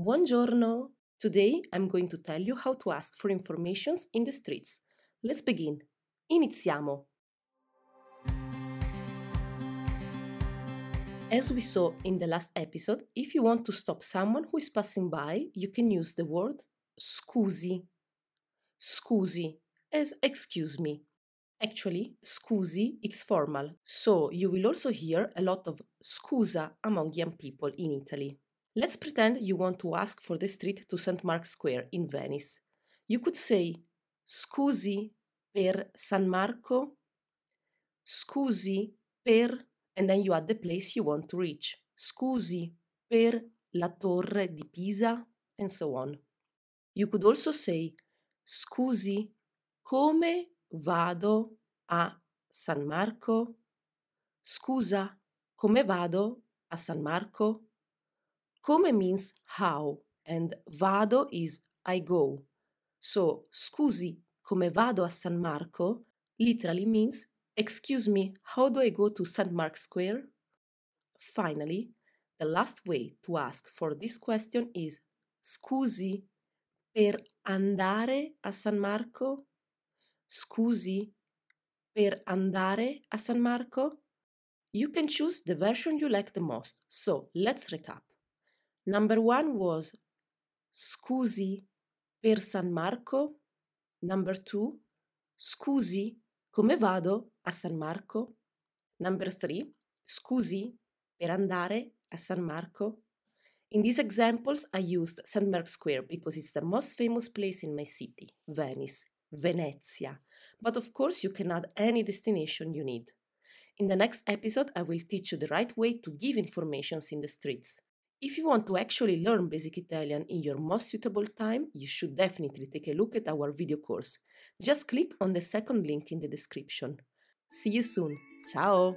Buongiorno! Today I'm going to tell you how to ask for informations in the streets. Let's begin. Iniziamo! As we saw in the last episode, if you want to stop someone who is passing by, you can use the word scusi. Scusi as excuse me. Actually, scusi it's formal, so you will also hear a lot of scusa among young people in Italy. Let's pretend you want to ask for the street to St. Mark's Square in Venice. You could say scusi per San Marco, scusi per, and then you add the place you want to reach. Scusi per la Torre di Pisa, and so on. You could also say scusi come vado a San Marco? Scusa, come vado a San Marco? Come means how, and vado is I go. So, scusi, come vado a San Marco literally means excuse me, how do I go to St. Mark's Square? Finally, the last way to ask for this question is scusi, per andare a San Marco? Scusi, per andare a San Marco? You can choose the version you like the most. So let's recap. Number one was Scusi per San Marco. Number two, Scusi, come vado a San Marco? Number three, Scusi per andare a San Marco. In these examples, I used St. Mark's Square because it's the most famous place in my city, Venice, Venezia. But of course, you can add any destination you need. In the next episode, I will teach you the right way to give informations in the streets. If you want to actually learn basic Italian in your most suitable time, you should definitely take a look at our video course. Just click on the second link in the description. See you soon. Ciao!